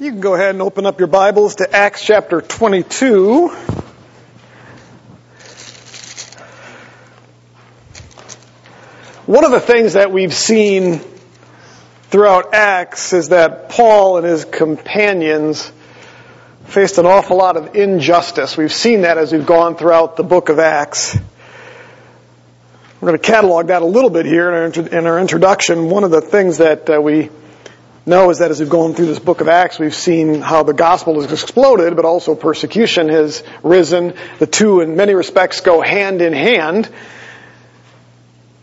You can go ahead and open up your Bibles to Acts chapter 22. One of the things that we've seen throughout Acts is that Paul and his companions faced an awful lot of injustice. We've seen that as we've gone throughout the book of Acts. We're going to catalog that a little bit here in our, introduction. One of the things that uh, we know is that as we've gone through this book of Acts, we've seen how the gospel has exploded, but also persecution has risen. The two, in many respects, go hand in hand.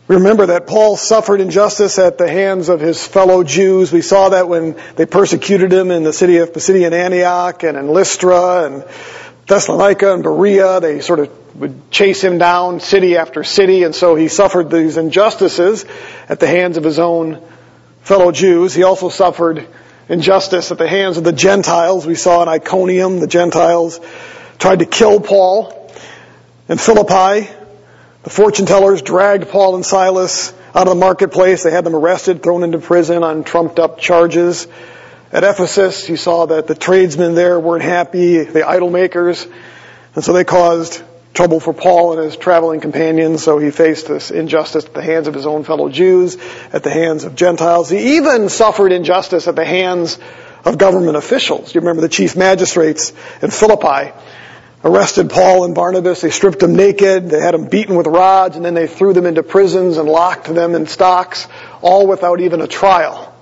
Remember that Paul suffered injustice at the hands of his fellow Jews. We saw that when they persecuted him in the city of Pisidian Antioch and in Lystra and Thessalonica and Berea. They sort of would chase him down city after city, and so he suffered these injustices at the hands of his own fellow Jews. He also suffered injustice at the hands of the Gentiles. We saw in Iconium, the Gentiles tried to kill Paul. In Philippi, the fortune tellers dragged Paul and Silas out of the marketplace. They had them arrested, thrown into prison on trumped up charges. At Ephesus, you saw that the tradesmen there weren't happy, the idol makers, and so they caused trouble for Paul and his traveling companions, so he faced this injustice at the hands of his own fellow Jews, at the hands of Gentiles. He even suffered injustice at the hands of government officials. You remember the chief magistrates in Philippi arrested Paul and Barnabas. They stripped them naked. They had them beaten with rods, and then they threw them into prisons and locked them in stocks, all without even a trial.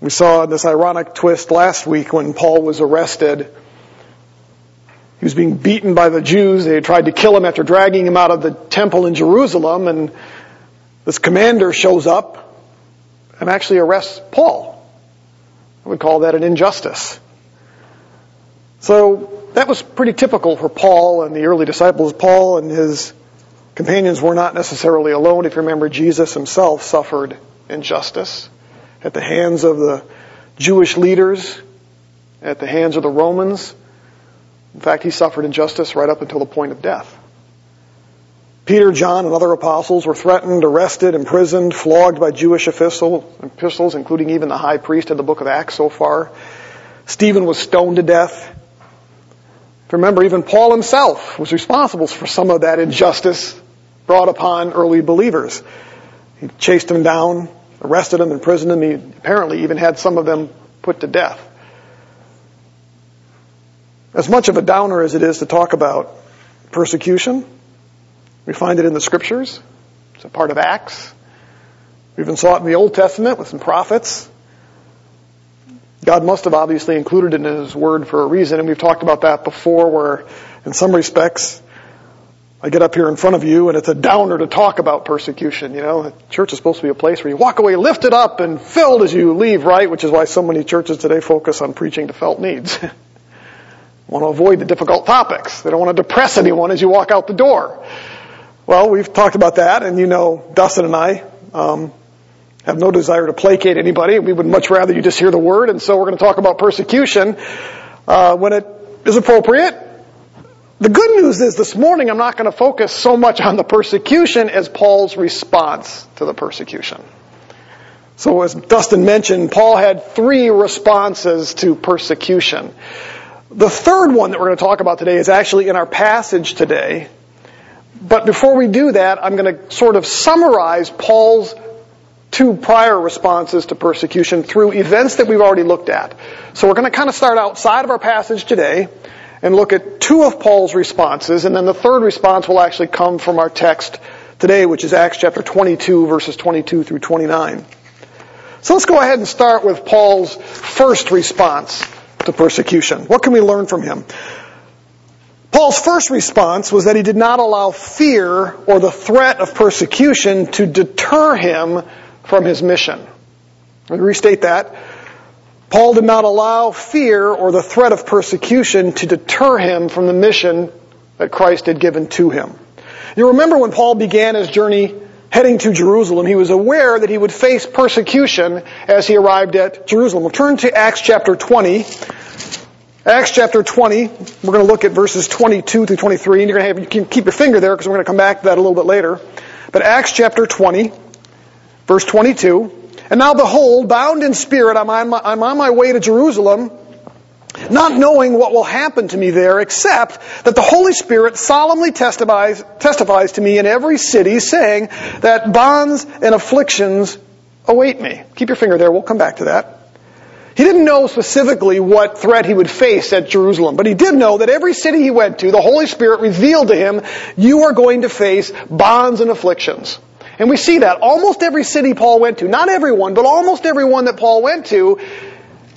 We saw this ironic twist last week when Paul was arrested he was being beaten by the Jews. They tried to kill him after dragging him out of the temple in Jerusalem, and this commander shows up and actually arrests Paul. I would call that an injustice. So that was pretty typical for Paul and the early disciples. Paul and his companions were not necessarily alone. If you remember, Jesus himself suffered injustice at the hands of the Jewish leaders, at the hands of the Romans. In fact, he suffered injustice right up until the point of death. Peter, John, and other apostles were threatened, arrested, imprisoned, flogged by Jewish officials, including even the high priest in the book of Acts so far. Stephen was stoned to death. Remember, even Paul himself was responsible for some of that injustice brought upon early believers. He chased them down, arrested them, imprisoned them. He apparently even had some of them put to death. As much of a downer as it is to talk about persecution, we find it in the scriptures. It's a part of Acts. We even saw it in the Old Testament with some prophets. God must have obviously included it in His Word for a reason, and we've talked about that before where, in some respects, I get up here in front of you and it's a downer to talk about persecution, you know. Church is supposed to be a place where you walk away lifted up and filled as you leave, right? Which is why so many churches today focus on preaching to felt needs. want to avoid the difficult topics. They don't want to depress anyone as you walk out the door. Well, we've talked about that, and you know, Dustin and I um, have no desire to placate anybody. We would much rather you just hear the word, and so we're going to talk about persecution uh, when it is appropriate. The good news is this morning I'm not going to focus so much on the persecution as Paul's response to the persecution. So as Dustin mentioned, Paul had three responses to persecution. The third one that we're going to talk about today is actually in our passage today. But before we do that, I'm going to sort of summarize Paul's two prior responses to persecution through events that we've already looked at. So we're going to kind of start outside of our passage today and look at two of Paul's responses, and then the third response will actually come from our text today, which is Acts chapter 22, verses 22 through 29. So let's go ahead and start with Paul's first response to persecution. What can we learn from him? Paul's first response was that he did not allow fear or the threat of persecution to deter him from his mission. Let me restate that. Paul did not allow fear or the threat of persecution to deter him from the mission that Christ had given to him. You remember when Paul began his journey heading to Jerusalem, he was aware that he would face persecution as he arrived at Jerusalem. We'll turn to Acts chapter 20. Acts chapter 20, we're going to look at verses 22 through 23, and you're going to have, you can keep your finger there because we're going to come back to that a little bit later. But Acts chapter 20, verse 22, And now behold, bound in spirit, I'm on my, I'm on my way to Jerusalem, not knowing what will happen to me there, except that the Holy Spirit solemnly testifies, testifies to me in every city, saying that bonds and afflictions await me. Keep your finger there, we'll come back to that. He didn't know specifically what threat he would face at Jerusalem, but he did know that every city he went to, the Holy Spirit revealed to him, you are going to face bonds and afflictions. And we see that almost every city Paul went to, not everyone, but almost everyone that Paul went to,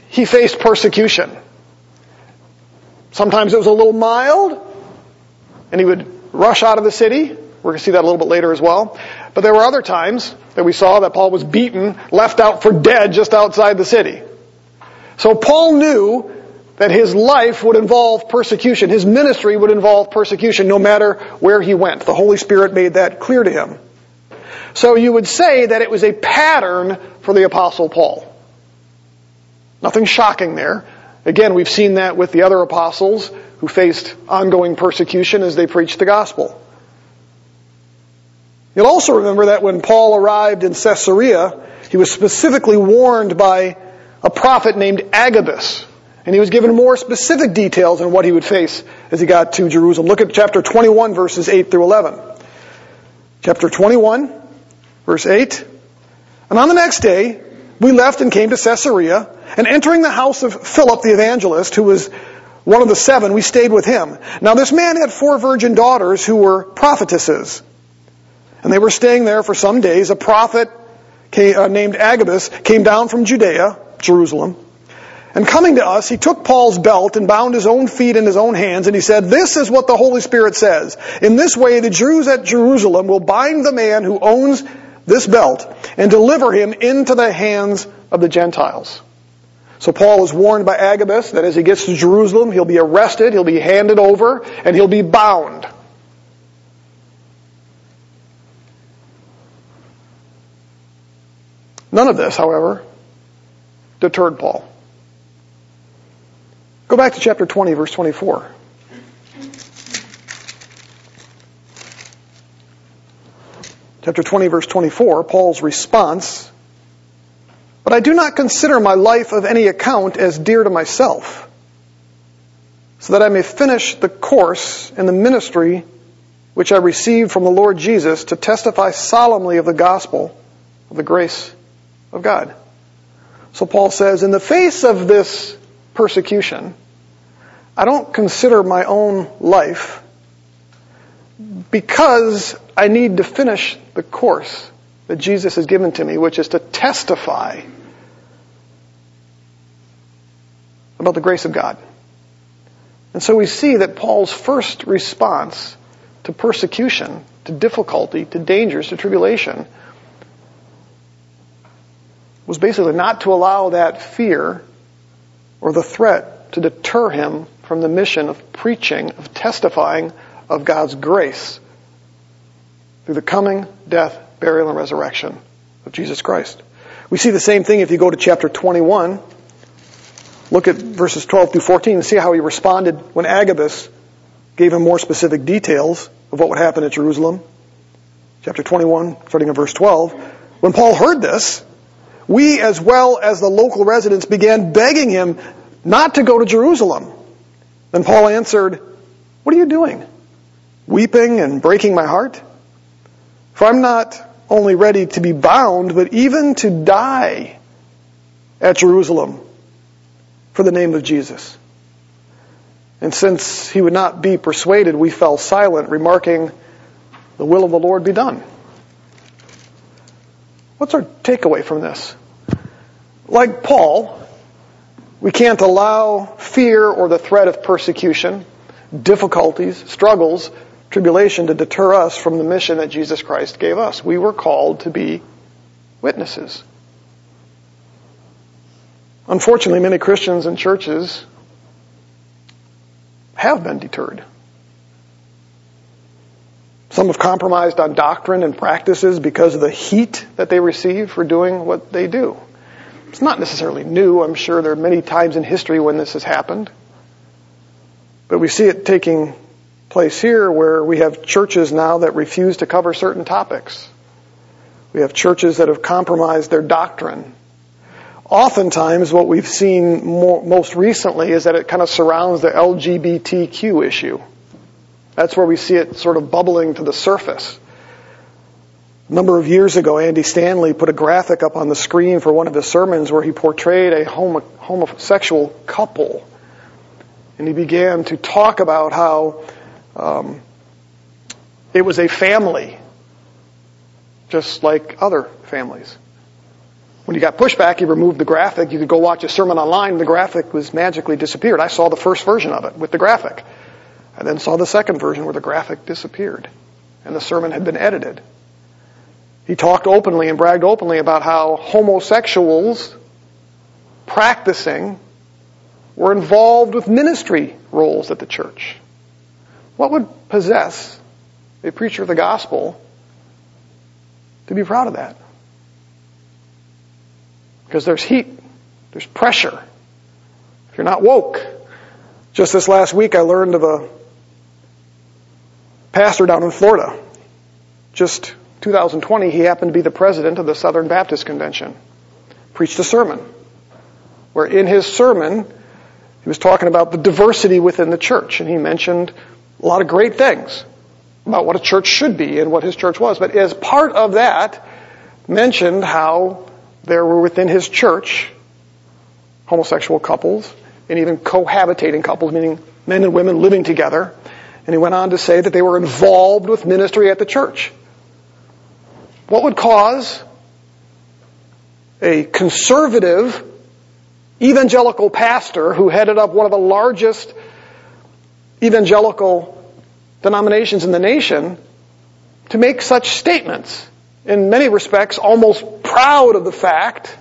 he faced persecution. Sometimes it was a little mild, and he would rush out of the city. We're going to see that a little bit later as well. But there were other times that we saw that Paul was beaten, left out for dead just outside the city. So Paul knew that his life would involve persecution. His ministry would involve persecution no matter where he went. The Holy Spirit made that clear to him. So you would say that it was a pattern for the apostle Paul. Nothing shocking there. Again, we've seen that with the other apostles who faced ongoing persecution as they preached the gospel. You'll also remember that when Paul arrived in Caesarea, he was specifically warned by a prophet named Agabus. And he was given more specific details on what he would face as he got to Jerusalem. Look at chapter 21 verses 8 through 11. Chapter 21 verse 8. And on the next day, we left and came to Caesarea, and entering the house of Philip the evangelist, who was one of the seven, we stayed with him. Now this man had four virgin daughters who were prophetesses. And they were staying there for some days. A prophet came, uh, named Agabus came down from Judea, Jerusalem. And coming to us, he took Paul's belt and bound his own feet in his own hands, and he said, This is what the Holy Spirit says. In this way, the Jews at Jerusalem will bind the man who owns this belt and deliver him into the hands of the Gentiles. So Paul is warned by Agabus that as he gets to Jerusalem, he'll be arrested, he'll be handed over, and he'll be bound. None of this, however, deterred Paul. Go back to chapter 20, verse 24. Chapter 20 verse 24, Paul's response, But I do not consider my life of any account as dear to myself, so that I may finish the course in the ministry which I received from the Lord Jesus to testify solemnly of the gospel of the grace of God. So Paul says, in the face of this persecution, I don't consider my own life because I need to finish the course that Jesus has given to me, which is to testify about the grace of God. And so we see that Paul's first response to persecution, to difficulty, to dangers, to tribulation, was basically not to allow that fear or the threat to deter him from the mission of preaching, of testifying of God's grace through the coming, death, burial, and resurrection of Jesus Christ. We see the same thing if you go to chapter 21. Look at verses 12 through 14 and see how he responded when Agabus gave him more specific details of what would happen at Jerusalem. Chapter 21, starting in verse 12. When Paul heard this, we as well as the local residents began begging him not to go to Jerusalem. Then Paul answered, What are you doing? Weeping and breaking my heart? For I'm not only ready to be bound, but even to die at Jerusalem for the name of Jesus. And since he would not be persuaded, we fell silent, remarking, The will of the Lord be done. What's our takeaway from this? Like Paul, we can't allow fear or the threat of persecution, difficulties, struggles tribulation to deter us from the mission that Jesus Christ gave us. We were called to be witnesses. Unfortunately, many Christians and churches have been deterred. Some have compromised on doctrine and practices because of the heat that they receive for doing what they do. It's not necessarily new. I'm sure there are many times in history when this has happened. But we see it taking place here where we have churches now that refuse to cover certain topics. We have churches that have compromised their doctrine. Oftentimes, what we've seen more, most recently is that it kind of surrounds the LGBTQ issue. That's where we see it sort of bubbling to the surface. A number of years ago, Andy Stanley put a graphic up on the screen for one of his sermons where he portrayed a homo- homosexual couple. And he began to talk about how um, it was a family, just like other families. When you got pushback, he removed the graphic. You could go watch a sermon online, and the graphic was magically disappeared. I saw the first version of it with the graphic. I then saw the second version where the graphic disappeared, and the sermon had been edited. He talked openly and bragged openly about how homosexuals practicing were involved with ministry roles at the church. What would possess a preacher of the gospel to be proud of that? Because there's heat, there's pressure. If you're not woke. Just this last week I learned of a pastor down in Florida. Just 2020, he happened to be the president of the Southern Baptist Convention. Preached a sermon where in his sermon, he was talking about the diversity within the church, and he mentioned a lot of great things about what a church should be and what his church was. But as part of that, mentioned how there were within his church homosexual couples and even cohabitating couples, meaning men and women living together. And he went on to say that they were involved with ministry at the church. What would cause a conservative evangelical pastor who headed up one of the largest evangelical denominations in the nation to make such statements? In many respects, almost proud of the fact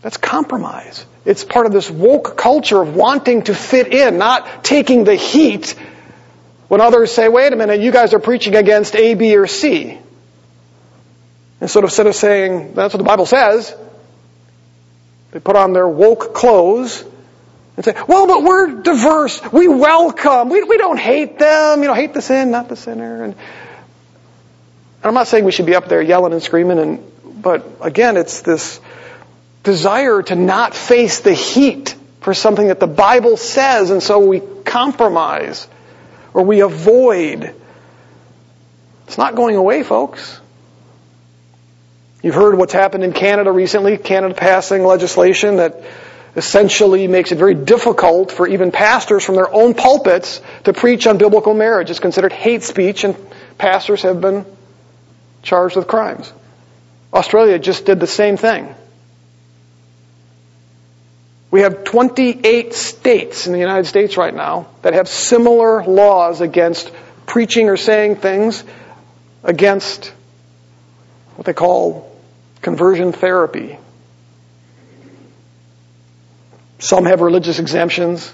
that's compromise. It's part of this woke culture of wanting to fit in, not taking the heat when others say, wait a minute, you guys are preaching against A, B, or C. And sort of instead of saying, that's what the Bible says, they put on their woke clothes and say, well, but we're diverse. We welcome. We, we don't hate them. You know, hate the sin, not the sinner. And, and I'm not saying we should be up there yelling and screaming and, but again, it's this desire to not face the heat for something that the Bible says and so we compromise or we avoid. It's not going away, folks. You've heard what's happened in Canada recently, Canada passing legislation that essentially makes it very difficult for even pastors from their own pulpits to preach on biblical marriage. It's considered hate speech and pastors have been charged with crimes. Australia just did the same thing. We have 28 states in the United States right now that have similar laws against preaching or saying things against what they call conversion therapy. Some have religious exemptions,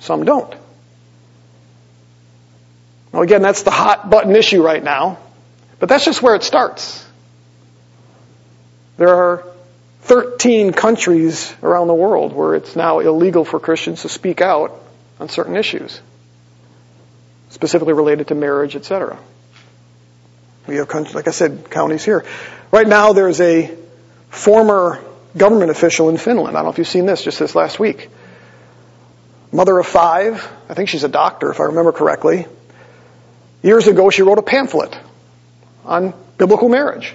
some don't. Now, again, that's the hot button issue right now, but that's just where it starts. There are 13 countries around the world where it's now illegal for Christians to speak out on certain issues, specifically related to marriage, etc. We have, like I said, counties here. Right now, there's a former government official in Finland. I don't know if you've seen this just this last week. Mother of five. I think she's a doctor, if I remember correctly. Years ago, she wrote a pamphlet on biblical marriage.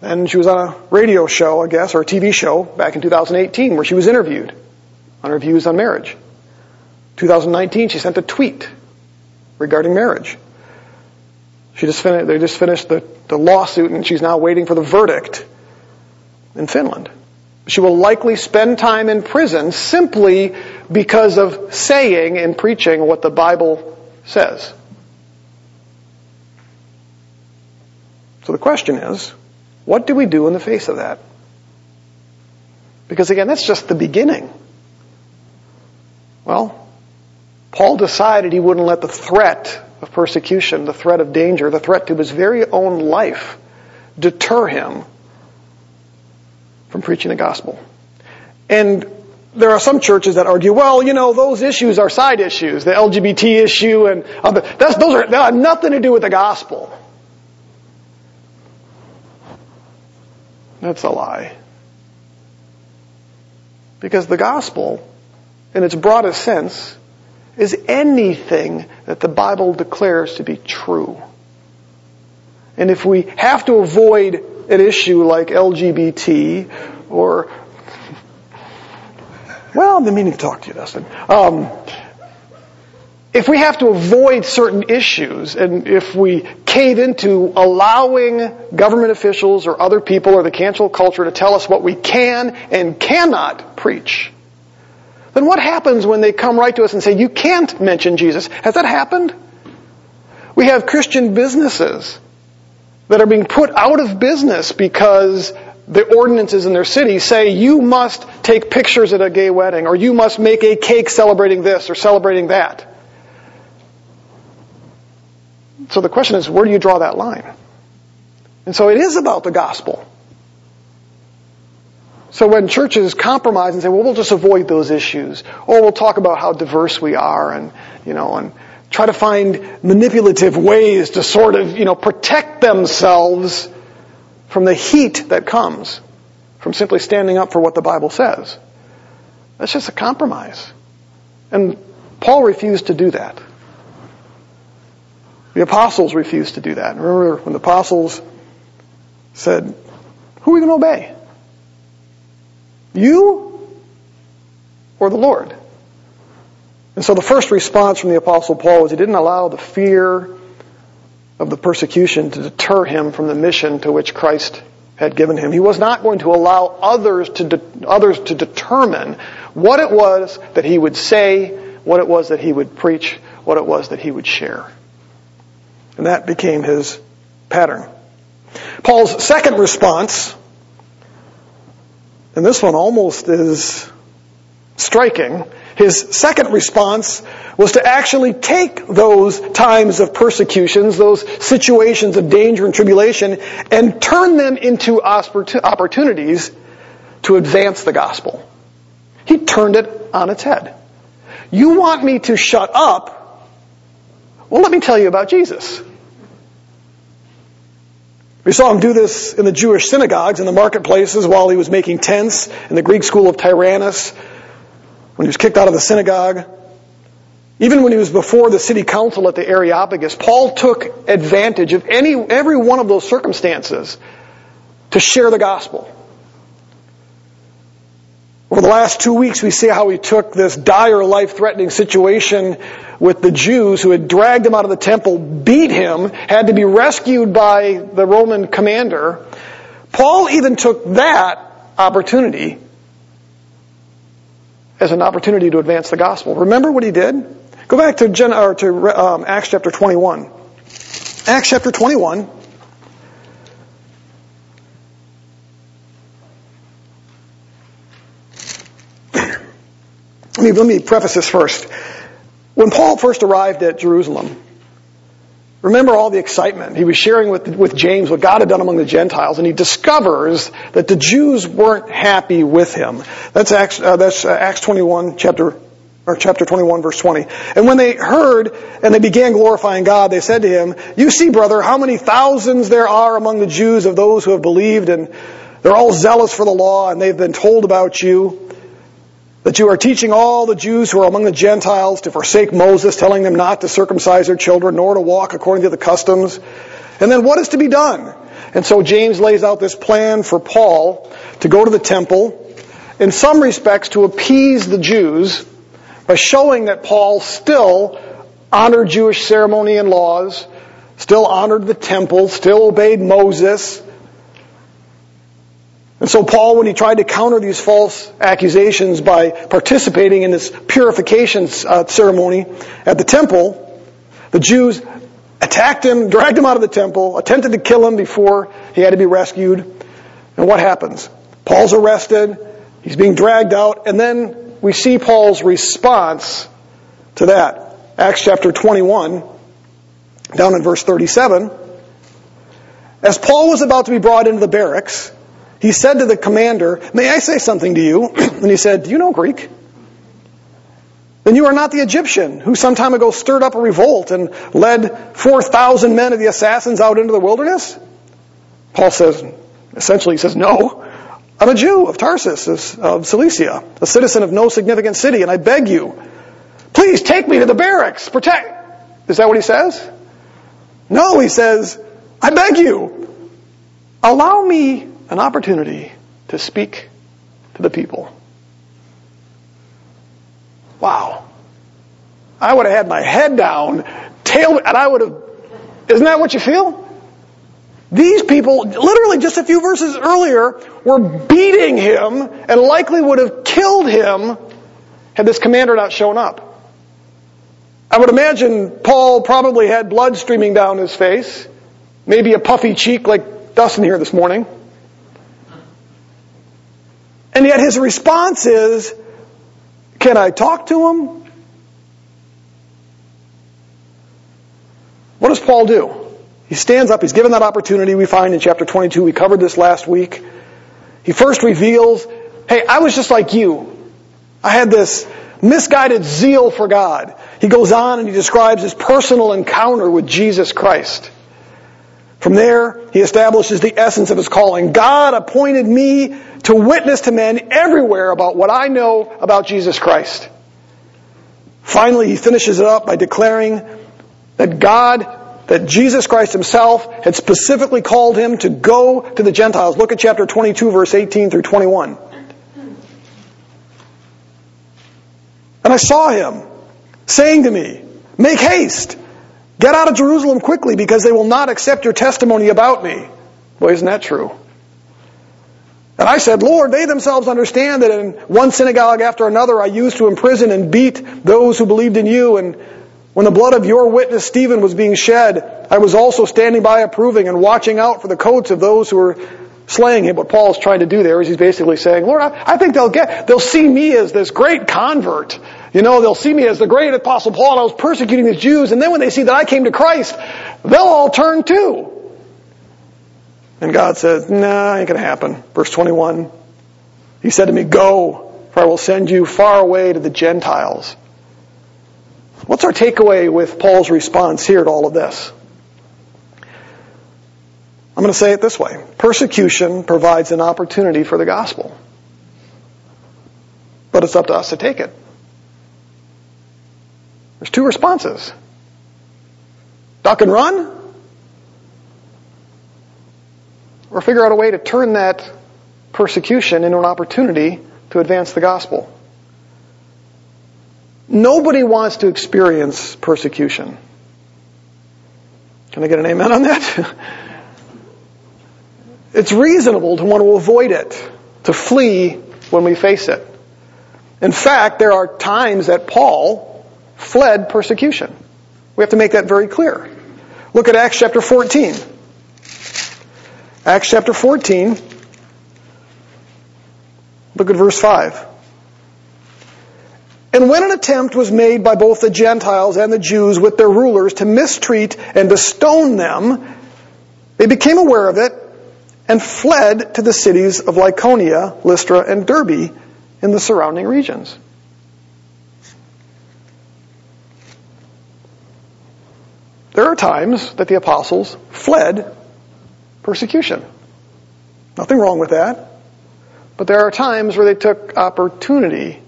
And she was on a radio show, I guess, or a TV show back in 2018 where she was interviewed on her views on marriage. 2019, she sent a tweet regarding marriage. She just finished, they just finished the, the lawsuit and she's now waiting for the verdict in Finland. She will likely spend time in prison simply because of saying and preaching what the Bible says. So the question is, what do we do in the face of that? Because again, that's just the beginning. Well, Paul decided he wouldn't let the threat of persecution, the threat of danger, the threat to his very own life deter him from preaching the gospel. And there are some churches that argue, well, you know, those issues are side issues, the LGBT issue and uh, other, that's, those are, that have nothing to do with the gospel. That's a lie. Because the gospel, in its broadest sense, is anything that the Bible declares to be true. And if we have to avoid an issue like LGBT or, well, I'm meaning to talk to you, Dustin. Um, if we have to avoid certain issues and if we cave into allowing government officials or other people or the cancel culture to tell us what we can and cannot preach, then what happens when they come right to us and say, you can't mention Jesus? Has that happened? We have Christian businesses that are being put out of business because the ordinances in their city say you must take pictures at a gay wedding or you must make a cake celebrating this or celebrating that. So the question is, where do you draw that line? And so it is about the gospel. So when churches compromise and say, well, we'll just avoid those issues, or we'll talk about how diverse we are and, you know, and try to find manipulative ways to sort of, you know, protect themselves from the heat that comes from simply standing up for what the Bible says. That's just a compromise. And Paul refused to do that. The apostles refused to do that. Remember when the apostles said, who are we going to obey? You or the Lord? And so the first response from the apostle Paul was he didn't allow the fear of the persecution to deter him from the mission to which Christ had given him. He was not going to allow others to de- others to determine what it was that he would say, what it was that he would preach, what it was that he would share. And that became his pattern. Paul's second response, and this one almost is striking, his second response was to actually take those times of persecutions, those situations of danger and tribulation, and turn them into opportunities to advance the gospel. He turned it on its head. You want me to shut up? Well, let me tell you about Jesus. We saw him do this in the Jewish synagogues, in the marketplaces, while he was making tents in the Greek school of Tyrannus, when he was kicked out of the synagogue. Even when he was before the city council at the Areopagus, Paul took advantage of any, every one of those circumstances to share the gospel. Over the last two weeks, we see how he took this dire, life-threatening situation with the Jews who had dragged him out of the temple, beat him, had to be rescued by the Roman commander. Paul even took that opportunity as an opportunity to advance the gospel. Remember what he did? Go back to, Gen, or to um, Acts chapter 21. Acts chapter 21. let, me, let me preface this first. When Paul first arrived at Jerusalem, Remember all the excitement. He was sharing with, with James what God had done among the Gentiles, and he discovers that the Jews weren't happy with him. That's Acts, uh, that's uh, Acts 21, chapter, or chapter 21, verse 20. And when they heard and they began glorifying God, they said to him, You see, brother, how many thousands there are among the Jews of those who have believed, and they're all zealous for the law, and they've been told about you that you are teaching all the Jews who are among the Gentiles to forsake Moses, telling them not to circumcise their children, nor to walk according to the customs. And then what is to be done? And so James lays out this plan for Paul to go to the temple, in some respects to appease the Jews, by showing that Paul still honored Jewish ceremony and laws, still honored the temple, still obeyed Moses, and so Paul, when he tried to counter these false accusations by participating in this purification uh, ceremony at the temple, the Jews attacked him, dragged him out of the temple, attempted to kill him before he had to be rescued. And what happens? Paul's arrested, he's being dragged out, and then we see Paul's response to that. Acts chapter 21, down in verse 37. As Paul was about to be brought into the barracks, he said to the commander, May I say something to you? and he said, Do you know Greek? Then you are not the Egyptian who some time ago stirred up a revolt and led 4,000 men of the assassins out into the wilderness? Paul says, Essentially, he says, no, I'm a Jew of Tarsus, of Cilicia, a citizen of no significant city, and I beg you, please take me to the barracks, protect. Is that what he says? No, he says, I beg you, allow me an opportunity to speak to the people. Wow. I would have had my head down, tail, and I would have, isn't that what you feel? These people, literally just a few verses earlier, were beating him and likely would have killed him had this commander not shown up. I would imagine Paul probably had blood streaming down his face, maybe a puffy cheek like Dustin here this morning. And yet his response is, can I talk to him? What does Paul do? He stands up, he's given that opportunity we find in chapter 22. We covered this last week. He first reveals, hey, I was just like you. I had this misguided zeal for God. He goes on and he describes his personal encounter with Jesus Christ. From there, he establishes the essence of his calling. God appointed me to witness to men everywhere about what I know about Jesus Christ. Finally, he finishes it up by declaring that God that Jesus Christ himself had specifically called him to go to the Gentiles. Look at chapter 22 verse 18 through 21. And I saw him saying to me, make haste, get out of Jerusalem quickly because they will not accept your testimony about me. Boy, isn't that true? And I said, Lord, they themselves understand that in one synagogue after another I used to imprison and beat those who believed in you and when the blood of your witness Stephen was being shed, I was also standing by approving and watching out for the coats of those who were slaying him. What Paul is trying to do there is he's basically saying, Lord, I, I think they'll get, they'll see me as this great convert. You know, they'll see me as the great apostle Paul and I was persecuting the Jews and then when they see that I came to Christ, they'll all turn too. And God says, nah, ain't gonna happen. Verse 21. He said to me, go, for I will send you far away to the Gentiles. What's our takeaway with Paul's response here to all of this? I'm going to say it this way. Persecution provides an opportunity for the gospel. But it's up to us to take it. There's two responses. Duck and run, or figure out a way to turn that persecution into an opportunity to advance the gospel. Nobody wants to experience persecution. Can I get an amen on that? it's reasonable to want to avoid it, to flee when we face it. In fact, there are times that Paul fled persecution. We have to make that very clear. Look at Acts chapter 14. Acts chapter 14. Look at verse 5. And when an attempt was made by both the Gentiles and the Jews with their rulers to mistreat and to stone them, they became aware of it and fled to the cities of Lycaonia, Lystra, and Derbe in the surrounding regions. There are times that the apostles fled persecution. Nothing wrong with that. But there are times where they took opportunity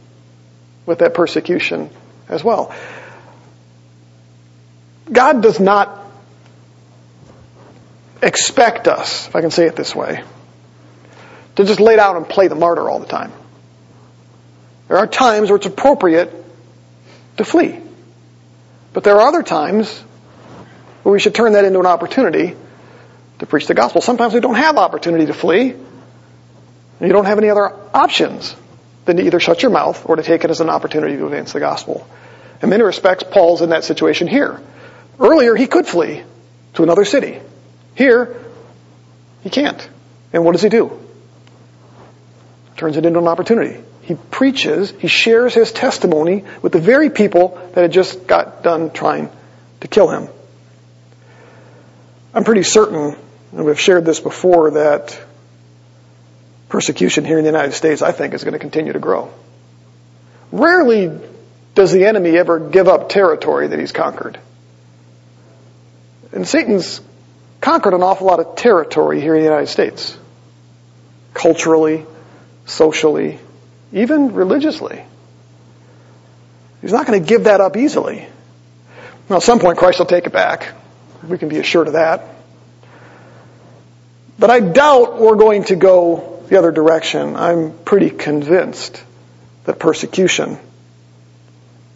with that persecution as well. God does not expect us, if I can say it this way, to just lay down and play the martyr all the time. There are times where it's appropriate to flee. But there are other times where we should turn that into an opportunity to preach the gospel. Sometimes we don't have opportunity to flee. And you don't have any other options than to either shut your mouth or to take it as an opportunity to advance the gospel. In many respects, Paul's in that situation here. Earlier, he could flee to another city. Here, he can't. And what does he do? Turns it into an opportunity. He preaches, he shares his testimony with the very people that had just got done trying to kill him. I'm pretty certain, and we've shared this before, that persecution here in the United States, I think, is going to continue to grow. Rarely does the enemy ever give up territory that he's conquered. And Satan's conquered an awful lot of territory here in the United States. culturally, socially, even religiously. He's not going to give that up easily. Now, at some point, Christ will take it back. We can be assured of that. But I doubt we're going to go the other direction. I'm pretty convinced that persecution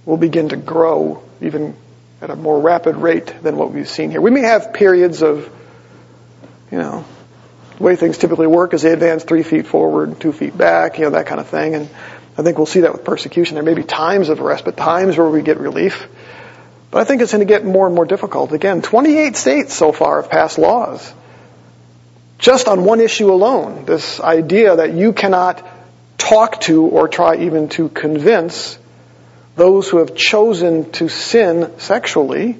will begin to grow even at a more rapid rate than what we've seen here. We may have periods of, you know, the way things typically work is they advance three feet forward, two feet back, you know, that kind of thing. And I think we'll see that with persecution. There may be times of respite, times where we get relief. But I think it's going to get more and more difficult. Again, 28 states so far have passed laws. Just on one issue alone, this idea that you cannot talk to or try even to convince those who have chosen to sin sexually,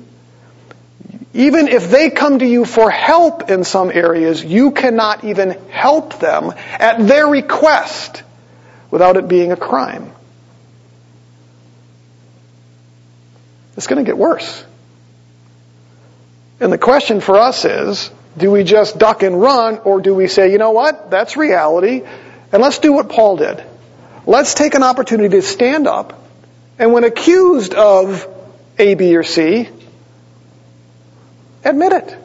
even if they come to you for help in some areas, you cannot even help them at their request without it being a crime. It's going to get worse. And the question for us is, do we just duck and run or do we say, you know what, that's reality and let's do what Paul did. Let's take an opportunity to stand up and when accused of A, B, or C, admit it.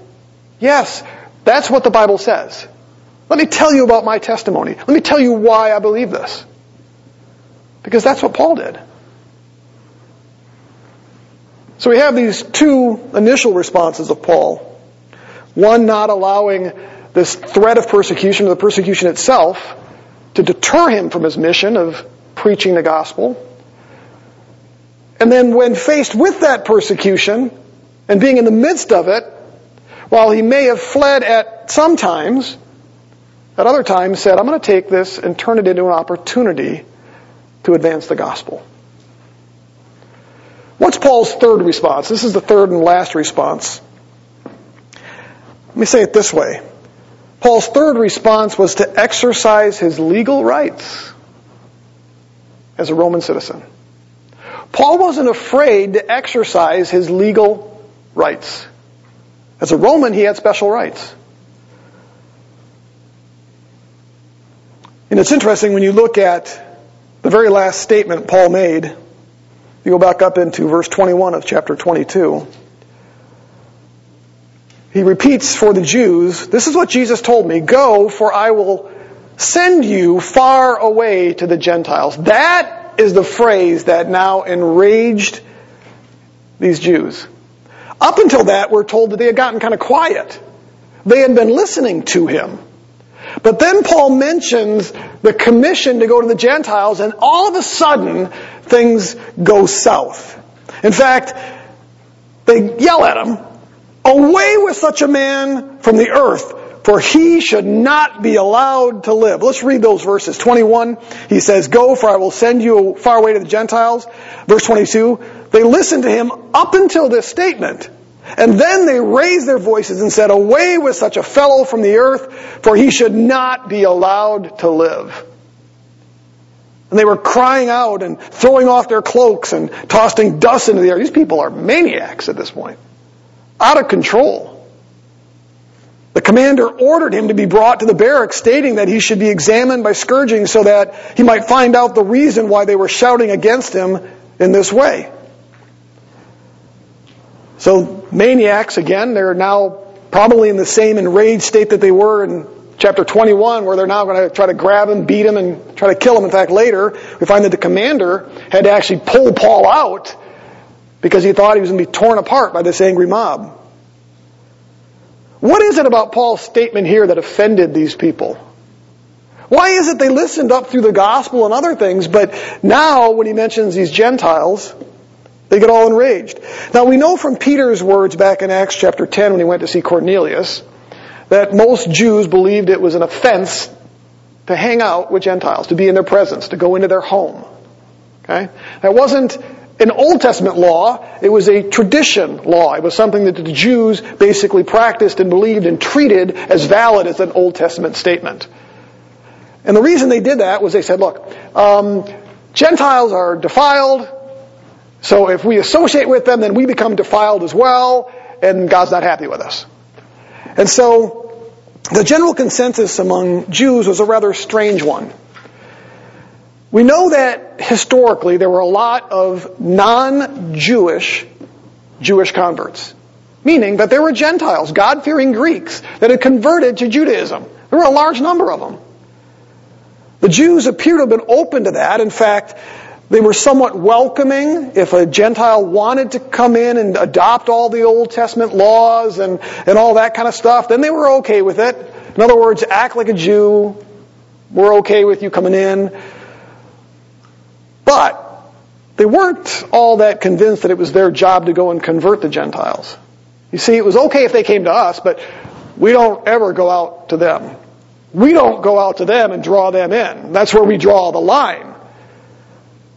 Yes, that's what the Bible says. Let me tell you about my testimony. Let me tell you why I believe this. Because that's what Paul did. So we have these two initial responses of Paul. One, not allowing this threat of persecution or the persecution itself to deter him from his mission of preaching the gospel. And then when faced with that persecution and being in the midst of it, while he may have fled at some times, at other times said, I'm going to take this and turn it into an opportunity to advance the gospel. What's Paul's third response? This is the third and last response. Let me say it this way. Paul's third response was to exercise his legal rights as a Roman citizen. Paul wasn't afraid to exercise his legal rights. As a Roman, he had special rights. And it's interesting when you look at the very last statement Paul made. You go back up into verse 21 of chapter 22. He repeats for the Jews, this is what Jesus told me, go for I will send you far away to the Gentiles. That is the phrase that now enraged these Jews. Up until that, we're told that they had gotten kind of quiet. They had been listening to him. But then Paul mentions the commission to go to the Gentiles, and all of a sudden, things go south. In fact, they yell at him, Away with such a man from the earth, for he should not be allowed to live. Let's read those verses. 21, he says, Go, for I will send you far away to the Gentiles. Verse 22, they listened to him up until this statement. And then they raised their voices and said, Away with such a fellow from the earth, for he should not be allowed to live. And they were crying out and throwing off their cloaks and tossing dust into the air. These people are maniacs at this point. Out of control. The commander ordered him to be brought to the barracks, stating that he should be examined by scourging so that he might find out the reason why they were shouting against him in this way. So maniacs, again, they're now probably in the same enraged state that they were in chapter 21, where they're now going to try to grab him, beat him, and try to kill him. In fact, later, we find that the commander had to actually pull Paul out because he thought he was going to be torn apart by this angry mob. What is it about Paul's statement here that offended these people? Why is it they listened up through the gospel and other things, but now when he mentions these Gentiles, they get all enraged. Now we know from Peter's words back in Acts chapter 10 when he went to see Cornelius that most Jews believed it was an offense to hang out with Gentiles, to be in their presence, to go into their home. Okay? That wasn't an Old Testament law, it was a tradition law. It was something that the Jews basically practiced and believed and treated as valid as an Old Testament statement. And the reason they did that was they said, look, um, Gentiles are defiled, so if we associate with them, then we become defiled as well, and God's not happy with us. And so the general consensus among Jews was a rather strange one. We know that historically there were a lot of non-Jewish Jewish converts, meaning that there were Gentiles, God-fearing Greeks, that had converted to Judaism. There were a large number of them. The Jews appear to have been open to that. In fact, they were somewhat welcoming if a Gentile wanted to come in and adopt all the Old Testament laws and, and all that kind of stuff, then they were okay with it. In other words, act like a Jew. We're okay with you coming in. But they weren't all that convinced that it was their job to go and convert the Gentiles. You see, it was okay if they came to us, but we don't ever go out to them. We don't go out to them and draw them in. That's where we draw the line.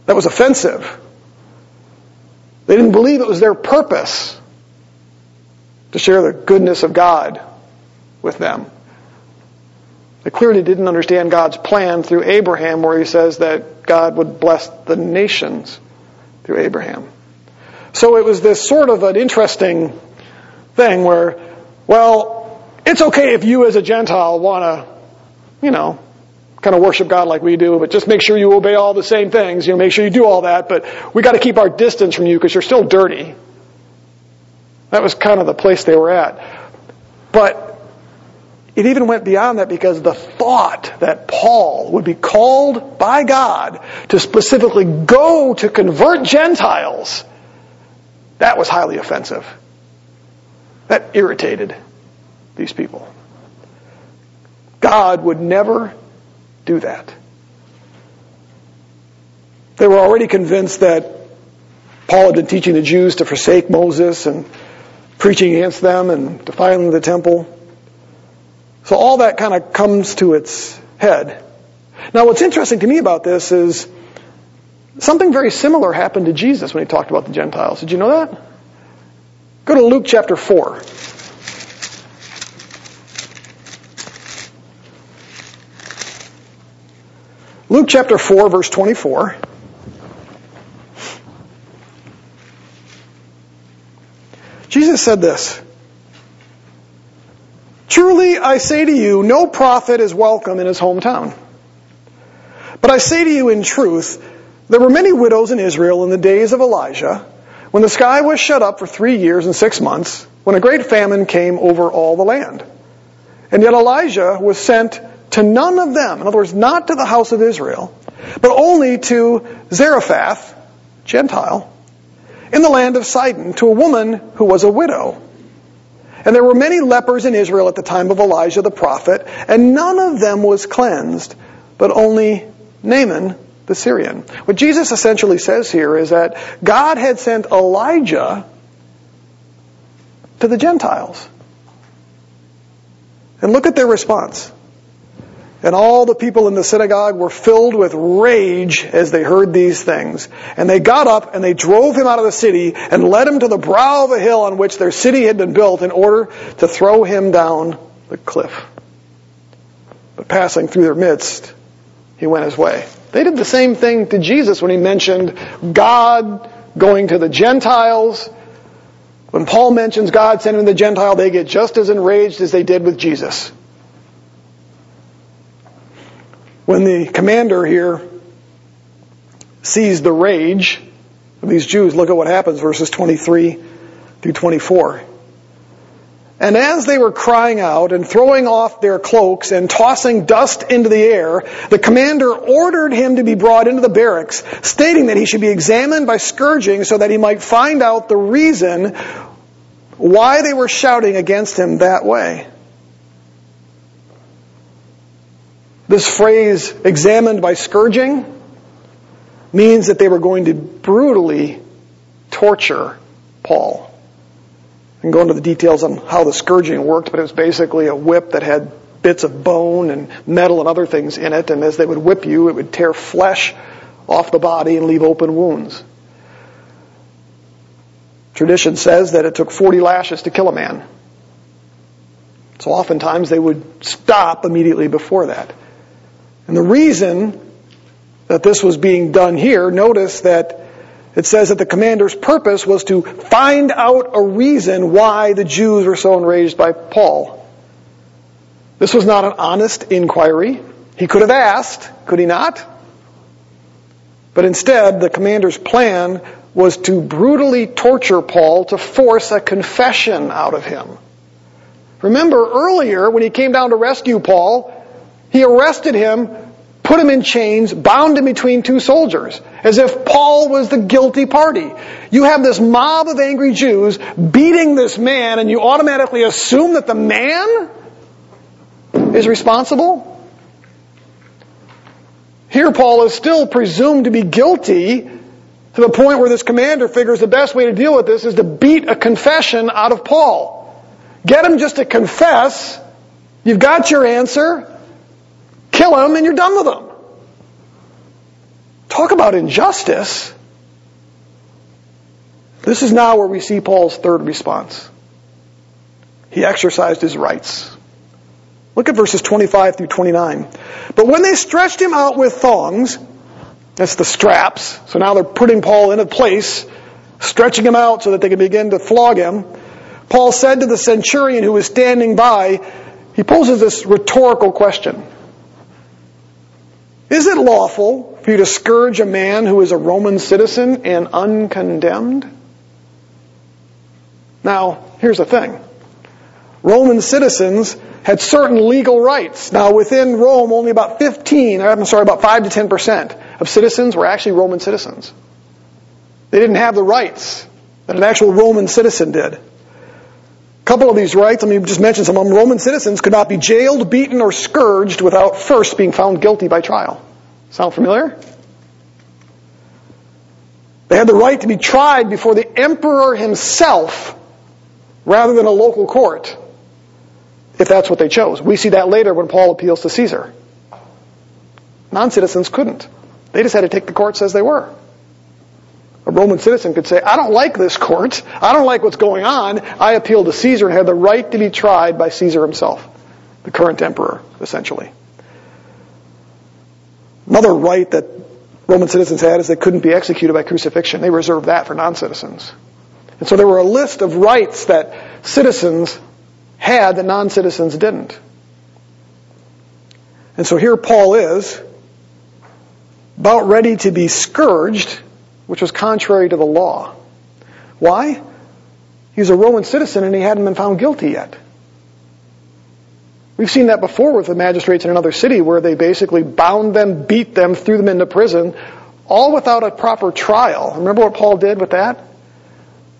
That was offensive. They didn't believe it was their purpose to share the goodness of God with them. They clearly didn't understand God's plan through Abraham where he says that God would bless the nations through Abraham. So it was this sort of an interesting thing where, well, it's okay if you as a Gentile want to, you know, kind of worship God like we do, but just make sure you obey all the same things. You know, make sure you do all that, but we got to keep our distance from you because you're still dirty. That was kind of the place they were at. But it even went beyond that because the thought that Paul would be called by God to specifically go to convert Gentiles, that was highly offensive. That irritated these people. God would never do that. They were already convinced that Paul had been teaching the Jews to forsake Moses and preaching against them and defiling the temple. So all that kind of comes to its head. Now what's interesting to me about this is something very similar happened to Jesus when he talked about the Gentiles. Did you know that? Go to Luke chapter 4. Luke chapter 4 verse 24. Jesus said this, Truly I say to you, no prophet is welcome in his hometown. But I say to you in truth, there were many widows in Israel in the days of Elijah, when the sky was shut up for three years and six months, when a great famine came over all the land. And yet Elijah was sent to none of them, in other words, not to the house of Israel, but only to Zarephath, Gentile, in the land of Sidon, to a woman who was a widow. And there were many lepers in Israel at the time of Elijah the prophet, and none of them was cleansed, but only Naaman the Syrian. What Jesus essentially says here is that God had sent Elijah to the Gentiles. And look at their response. And all the people in the synagogue were filled with rage as they heard these things. And they got up and they drove him out of the city and led him to the brow of a hill on which their city had been built in order to throw him down the cliff. But passing through their midst, he went his way. They did the same thing to Jesus when he mentioned God going to the Gentiles. When Paul mentions God sending the Gentile, they get just as enraged as they did with Jesus. When the commander here sees the rage of these Jews, look at what happens, verses 23 through 24. And as they were crying out and throwing off their cloaks and tossing dust into the air, the commander ordered him to be brought into the barracks, stating that he should be examined by scourging so that he might find out the reason why they were shouting against him that way. This phrase, examined by scourging, means that they were going to brutally torture Paul. I can go into the details on how the scourging worked, but it was basically a whip that had bits of bone and metal and other things in it, and as they would whip you, it would tear flesh off the body and leave open wounds. Tradition says that it took 40 lashes to kill a man. So oftentimes they would stop immediately before that. And the reason that this was being done here, notice that it says that the commander's purpose was to find out a reason why the Jews were so enraged by Paul. This was not an honest inquiry. He could have asked, could he not? But instead, the commander's plan was to brutally torture Paul to force a confession out of him. Remember earlier when he came down to rescue Paul, he arrested him, put him in chains, bound him between two soldiers, as if Paul was the guilty party. You have this mob of angry Jews beating this man, and you automatically assume that the man is responsible? Here Paul is still presumed to be guilty to the point where this commander figures the best way to deal with this is to beat a confession out of Paul. Get him just to confess. You've got your answer. Kill him and you're done with them. Talk about injustice. This is now where we see Paul's third response. He exercised his rights. Look at verses 25 through 29. But when they stretched him out with thongs, that's the straps, so now they're putting Paul in a place, stretching him out so that they can begin to flog him. Paul said to the centurion who was standing by, he poses this rhetorical question. Is it lawful for you to scourge a man who is a Roman citizen and uncondemned? Now, here's the thing. Roman citizens had certain legal rights. Now, within Rome, only about 15, I'm sorry, about 5 to 10 percent of citizens were actually Roman citizens. They didn't have the rights that an actual Roman citizen did. A couple of these rights, let me just mention some of them. Roman citizens could not be jailed, beaten, or scourged without first being found guilty by trial. Sound familiar? They had the right to be tried before the emperor himself rather than a local court if that's what they chose. We see that later when Paul appeals to Caesar. Non-citizens couldn't. They just had to take the courts as they were. Roman citizen could say, I don't like this court. I don't like what's going on. I appeal to Caesar and have the right to be tried by Caesar himself, the current emperor, essentially. Another right that Roman citizens had is they couldn't be executed by crucifixion. They reserved that for non-citizens. And so there were a list of rights that citizens had that non-citizens didn't. And so here Paul is, about ready to be scourged, which was contrary to the law. Why? He's a Roman citizen and he hadn't been found guilty yet. We've seen that before with the magistrates in another city where they basically bound them, beat them, threw them into prison, all without a proper trial. Remember what Paul did with that?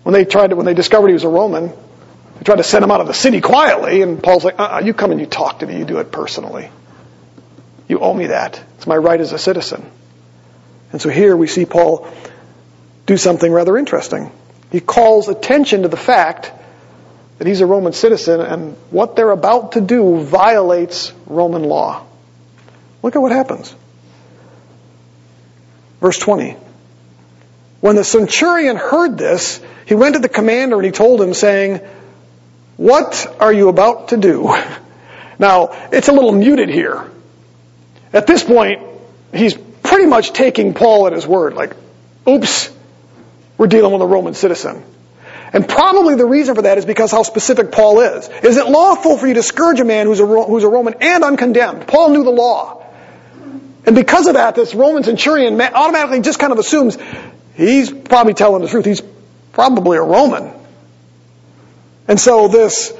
When they tried to, when they discovered he was a Roman, they tried to send him out of the city quietly, and Paul's like, uh-uh, you come and you talk to me, you do it personally. You owe me that. It's my right as a citizen. And so here we see Paul do something rather interesting. He calls attention to the fact that he's a Roman citizen and what they're about to do violates Roman law. Look at what happens. Verse 20. When the centurion heard this, he went to the commander and he told him saying, what are you about to do? Now, it's a little muted here. At this point, he's pretty much taking Paul at his word, like, oops, we're dealing with a Roman citizen. And probably the reason for that is because how specific Paul is. Is it lawful for you to scourge a man who's a, who's a Roman and uncondemned? Paul knew the law. And because of that, this Roman centurion automatically just kind of assumes he's probably telling the truth. He's probably a Roman. And so this,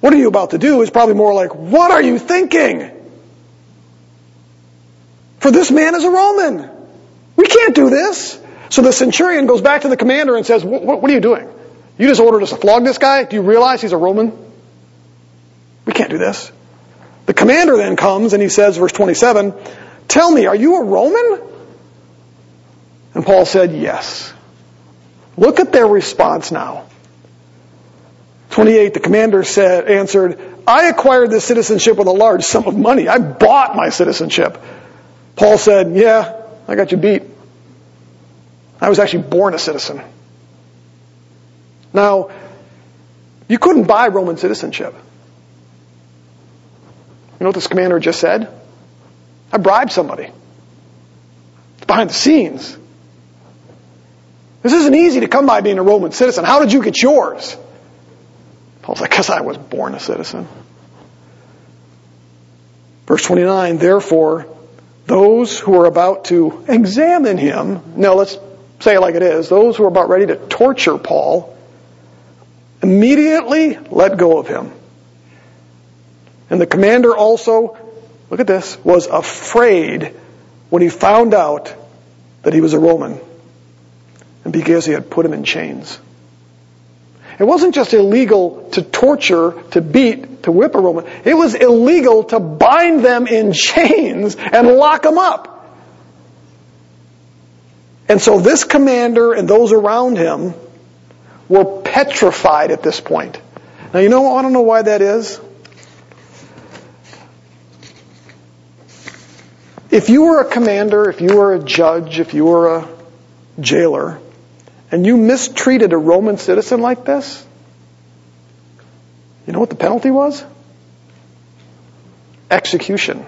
what are you about to do is probably more like, what are you thinking? For this man is a Roman. We can't do this. So the centurion goes back to the commander and says, what, are you doing? You just ordered us to flog this guy? Do you realize he's a Roman? We can't do this. The commander then comes and he says, verse 27, tell me, are you a Roman? And Paul said, yes. Look at their response now. 28, the commander said, answered, I acquired this citizenship with a large sum of money. I bought my citizenship. Paul said, yeah, I got you beat. I was actually born a citizen. Now, you couldn't buy Roman citizenship. You know what this commander just said? I bribed somebody. It's behind the scenes. This isn't easy to come by being a Roman citizen. How did you get yours? Paul's like, because I was born a citizen. Verse 29, therefore, those who are about to examine him, no, let's say it like it is, those who are about ready to torture Paul, immediately let go of him. And the commander also, look at this, was afraid when he found out that he was a Roman and because he had put him in chains. It wasn't just illegal to torture, to beat, to whip a Roman. It was illegal to bind them in chains and lock them up. And so this commander and those around him were petrified at this point. Now you know, I don't know why that is. If you were a commander, if you were a judge, if you were a jailer, and you mistreated a Roman citizen like this, you know what the penalty was? Execution.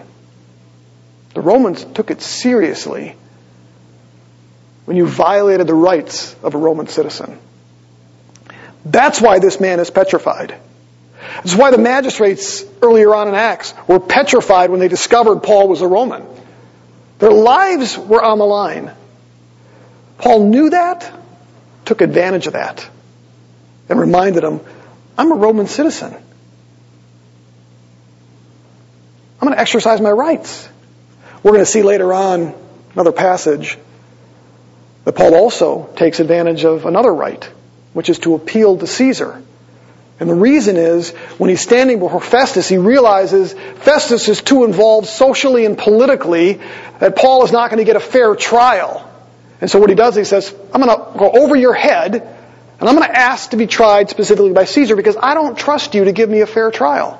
The Romans took it seriously when you violated the rights of a Roman citizen. That's why this man is petrified. That's why the magistrates earlier on in Acts were petrified when they discovered Paul was a Roman. Their lives were on the line. Paul knew that, took advantage of that, and reminded them, I'm a Roman citizen. I'm going to exercise my rights. We're going to see later on another passage that Paul also takes advantage of another right, which is to appeal to Caesar. And the reason is, when he's standing before Festus, he realizes Festus is too involved socially and politically that Paul is not going to get a fair trial. And so what he does, he says, I'm going to go over your head, and I'm going to ask to be tried specifically by Caesar because I don't trust you to give me a fair trial.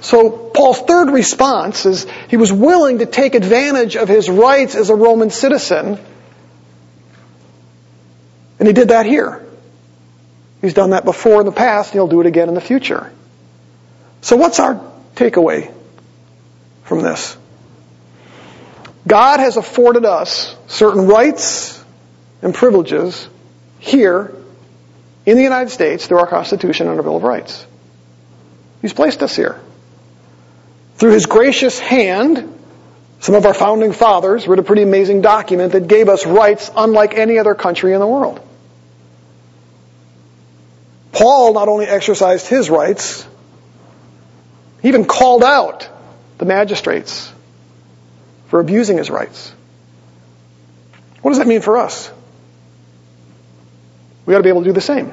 So Paul's third response is he was willing to take advantage of his rights as a Roman citizen, and he did that here. He's done that before in the past, and he'll do it again in the future. So what's our takeaway from this? God has afforded us certain rights and privileges here in the United States through our Constitution and our Bill of Rights. He's placed us here. Through His gracious hand, some of our founding fathers wrote a pretty amazing document that gave us rights unlike any other country in the world. Paul not only exercised his rights, he even called out the magistrates for abusing his rights. What does that mean for us? We ought to be able to do the same.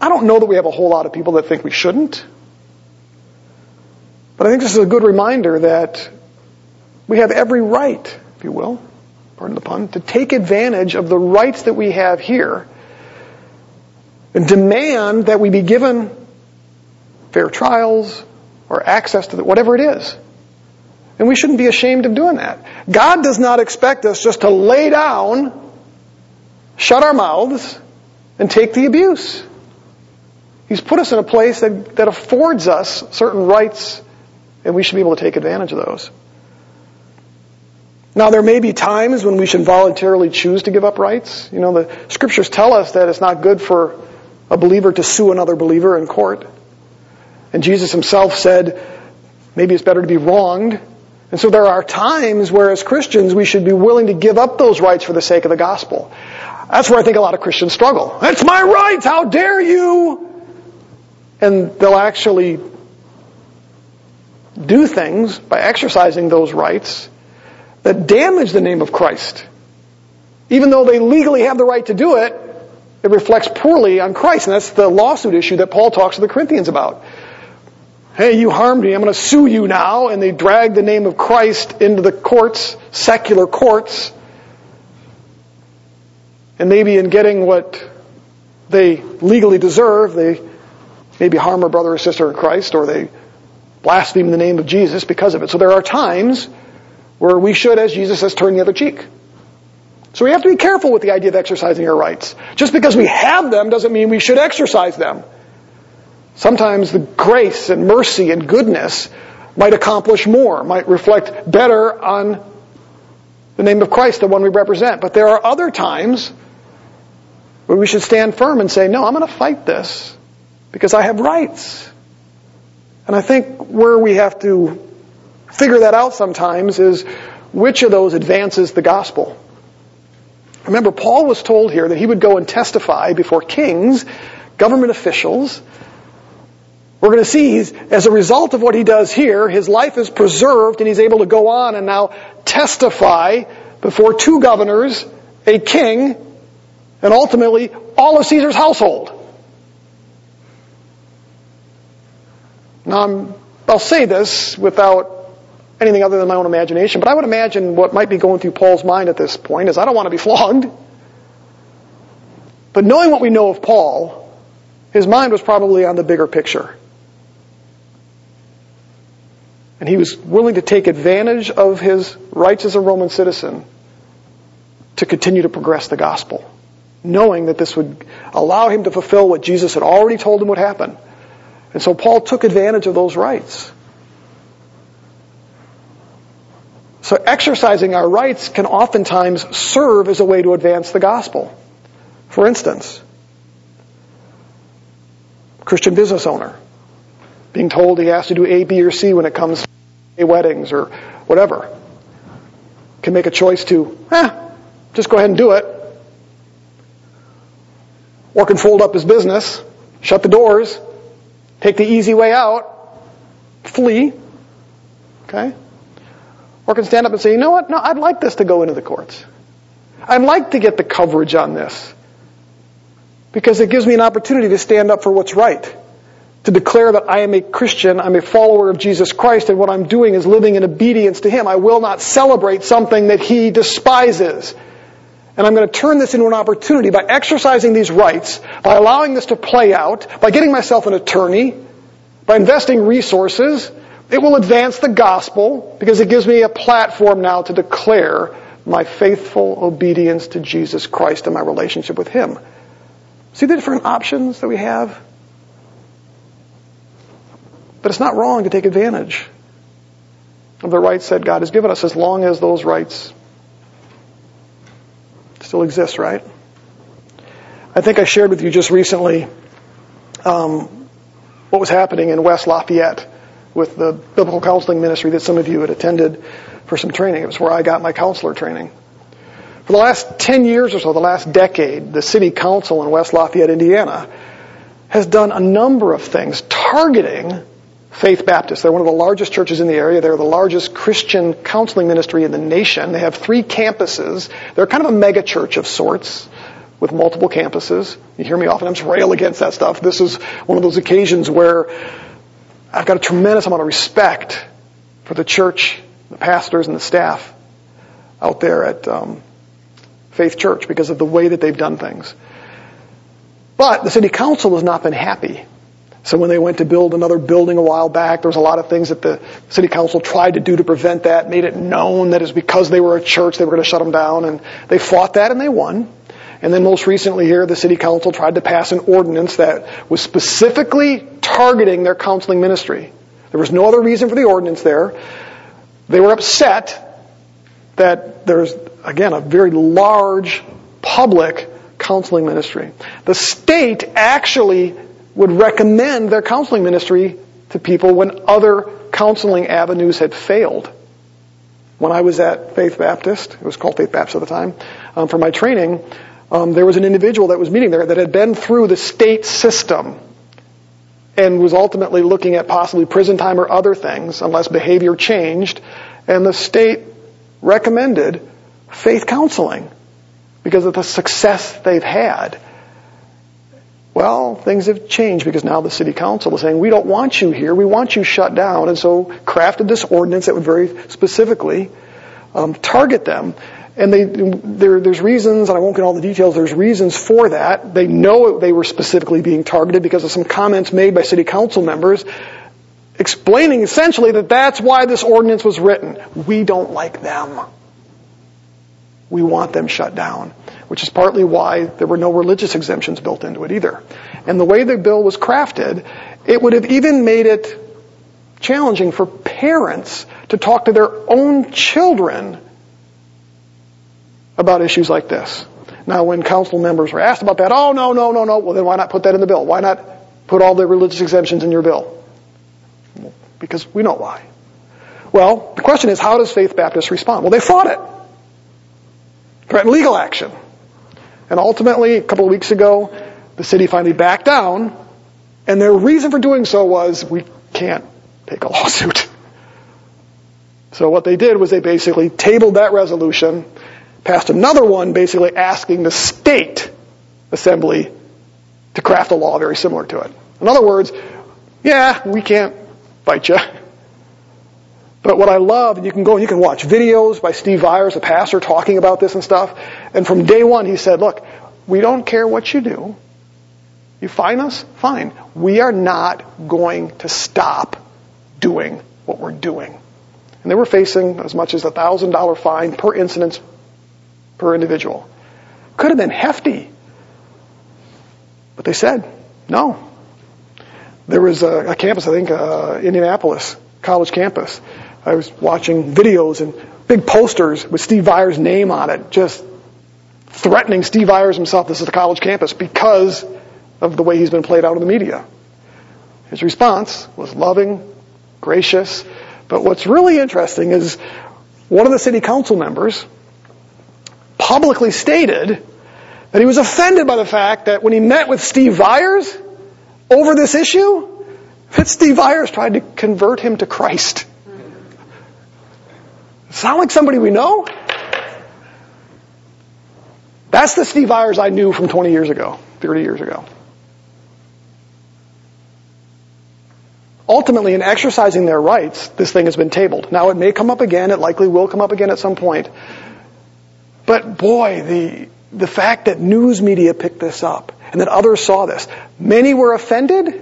I don't know that we have a whole lot of people that think we shouldn't. But I think this is a good reminder that we have every right, if you will, pardon the pun, to take advantage of the rights that we have here and demand that we be given fair trials or access to the, whatever it is. And we shouldn't be ashamed of doing that. God does not expect us just to lay down, shut our mouths, and take the abuse. He's put us in a place that, that affords us certain rights, and we should be able to take advantage of those. Now, there may be times when we should voluntarily choose to give up rights. You know, the scriptures tell us that it's not good for a believer to sue another believer in court. And Jesus himself said, maybe it's better to be wronged. And so there are times where as Christians we should be willing to give up those rights for the sake of the gospel. That's where I think a lot of Christians struggle. It's my rights! How dare you! And they'll actually do things by exercising those rights that damage the name of Christ. Even though they legally have the right to do it, it reflects poorly on Christ. And that's the lawsuit issue that Paul talks to the Corinthians about. Hey, you harmed me. I'm going to sue you now. And they drag the name of Christ into the courts, secular courts. And maybe in getting what they legally deserve, they maybe harm a brother or sister in Christ, or they blaspheme the name of Jesus because of it. So there are times where we should, as Jesus says, turn the other cheek. So we have to be careful with the idea of exercising our rights. Just because we have them doesn't mean we should exercise them. Sometimes the grace and mercy and goodness might accomplish more, might reflect better on the name of Christ, the one we represent. But there are other times where we should stand firm and say, no, I'm going to fight this because I have rights. And I think where we have to figure that out sometimes is which of those advances the gospel. Remember, Paul was told here that he would go and testify before kings, government officials. We're going to see as a result of what he does here, his life is preserved and he's able to go on and now testify before two governors, a king, and ultimately all of Caesar's household. Now, i will say this without anything other than my own imagination, but I would imagine what might be going through Paul's mind at this point is I don't want to be flogged. But knowing what we know of Paul, his mind was probably on the bigger picture. And he was willing to take advantage of his rights as a Roman citizen to continue to progress the gospel, knowing that this would allow him to fulfill what Jesus had already told him would happen. And so Paul took advantage of those rights. So exercising our rights can oftentimes serve as a way to advance the gospel. For instance, Christian business owner being told he has to do A, B, or C when it comes to weddings or whatever can make a choice to, eh, just go ahead and do it. Or can fold up his business, shut the doors, take the easy way out, flee, okay? Or can stand up and say, you know what? No, I'd like this to go into the courts. I'd like to get the coverage on this. Because it gives me an opportunity to stand up for what's right. To declare that I am a Christian, I'm a follower of Jesus Christ, and what I'm doing is living in obedience to Him. I will not celebrate something that He despises. And I'm going to turn this into an opportunity by exercising these rights, by allowing this to play out, by getting myself an attorney, by investing resources. It will advance the gospel because it gives me a platform now to declare my faithful obedience to Jesus Christ and my relationship with Him. See the different options that we have? But it's not wrong to take advantage of the rights that God has given us as long as those rights still exist, right? I think I shared with you just recently um, what was happening in West Lafayette with the biblical counseling ministry that some of you had attended for some training. It was where I got my counselor training. For the last 10 years or so, the last decade, the city council in West Lafayette, Indiana, has done a number of things targeting Faith Baptist. They're one of the largest churches in the area. They're the largest Christian counseling ministry in the nation. They have three campuses. They're kind of a mega church of sorts with multiple campuses. You hear me oftentimes rail against that stuff. This is one of those occasions where I've got a tremendous amount of respect for the church, the pastors, and the staff out there at um, Faith Church because of the way that they've done things. But the city council has not been happy so when they went to build another building a while back, there was a lot of things that the city council tried to do to prevent that, made it known that it's because they were a church they were going to shut them down, and they fought that and they won. And then most recently here, the city council tried to pass an ordinance that was specifically targeting their counseling ministry. There was no other reason for the ordinance there. They were upset that there's, again, a very large public counseling ministry. The state actually would recommend their counseling ministry to people when other counseling avenues had failed. When I was at Faith Baptist, it was called Faith Baptist at the time, um, for my training, um, there was an individual that was meeting there that had been through the state system and was ultimately looking at possibly prison time or other things unless behavior changed. And the state recommended faith counseling because of the success they've had. Well, things have changed because now the city council is saying, we don't want you here, we want you shut down, and so crafted this ordinance that would very specifically um, target them. And they, there, there's reasons, and I won't get all the details, there's reasons for that. They know they were specifically being targeted because of some comments made by city council members explaining essentially that that's why this ordinance was written. We don't like them. We want them shut down which is partly why there were no religious exemptions built into it either. And the way the bill was crafted, it would have even made it challenging for parents to talk to their own children about issues like this. Now, when council members were asked about that, oh, no, no, no, no, well, then why not put that in the bill? Why not put all the religious exemptions in your bill? because we know why. Well, the question is, how does Faith Baptist respond? Well, they fought it. Threatened legal action. And ultimately, a couple of weeks ago, the city finally backed down, and their reason for doing so was, we can't take a lawsuit. So what they did was they basically tabled that resolution, passed another one basically asking the state assembly to craft a law very similar to it. In other words, yeah, we can't fight you. But what I love, and you can go and you can watch videos by Steve Viars, a pastor, talking about this and stuff. And from day one, he said, look, we don't care what you do. You fine us? Fine. We are not going to stop doing what we're doing. And they were facing as much as a thousand dollar fine per incident per individual. Could have been hefty. But they said, no. There was a, a campus, I think, uh, Indianapolis college campus. I was watching videos and big posters with Steve Viars' name on it, just threatening Steve Viars himself. This is the college campus because of the way he's been played out in the media. His response was loving, gracious, but what's really interesting is one of the city council members publicly stated that he was offended by the fact that when he met with Steve Viars over this issue, that Steve Viars tried to convert him to Christ. Sound like somebody we know? That's the Steve Viars I knew from 20 years ago, 30 years ago. Ultimately, in exercising their rights, this thing has been tabled. Now, it may come up again. It likely will come up again at some point. But boy, the, the fact that news media picked this up and that others saw this, many were offended,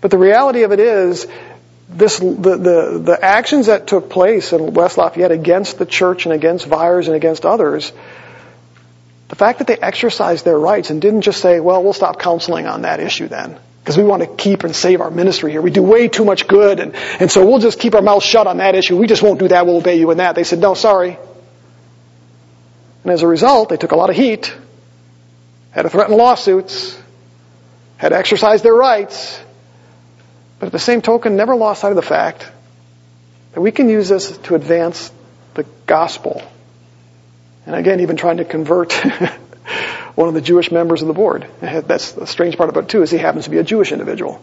but the reality of it is, this, the, the, the actions that took place in West Lafayette against the church and against Viars and against others, the fact that they exercised their rights and didn't just say, well, we'll stop counseling on that issue then. Because we want to keep and save our ministry here. We do way too much good and, and so we'll just keep our mouths shut on that issue. We just won't do that. We'll obey you in that. They said, no, sorry. And as a result, they took a lot of heat, had to threaten lawsuits, had to exercise their rights, but at the same token, never lost sight of the fact that we can use this to advance the gospel. And again, even trying to convert one of the Jewish members of the board. That's the strange part about it too, is he happens to be a Jewish individual.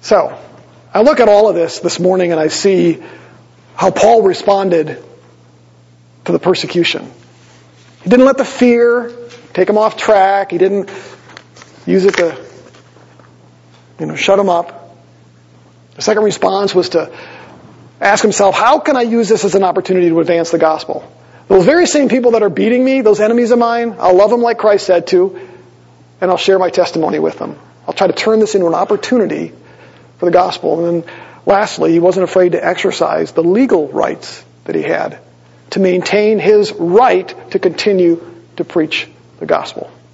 So, I look at all of this this morning and I see how Paul responded to the persecution. He didn't let the fear take him off track. He didn't use it to, you know, shut him up. The second response was to ask himself, how can I use this as an opportunity to advance the gospel? Those very same people that are beating me, those enemies of mine, I'll love them like Christ said to, and I'll share my testimony with them. I'll try to turn this into an opportunity for the gospel. And then lastly, he wasn't afraid to exercise the legal rights that he had to maintain his right to continue to preach the gospel.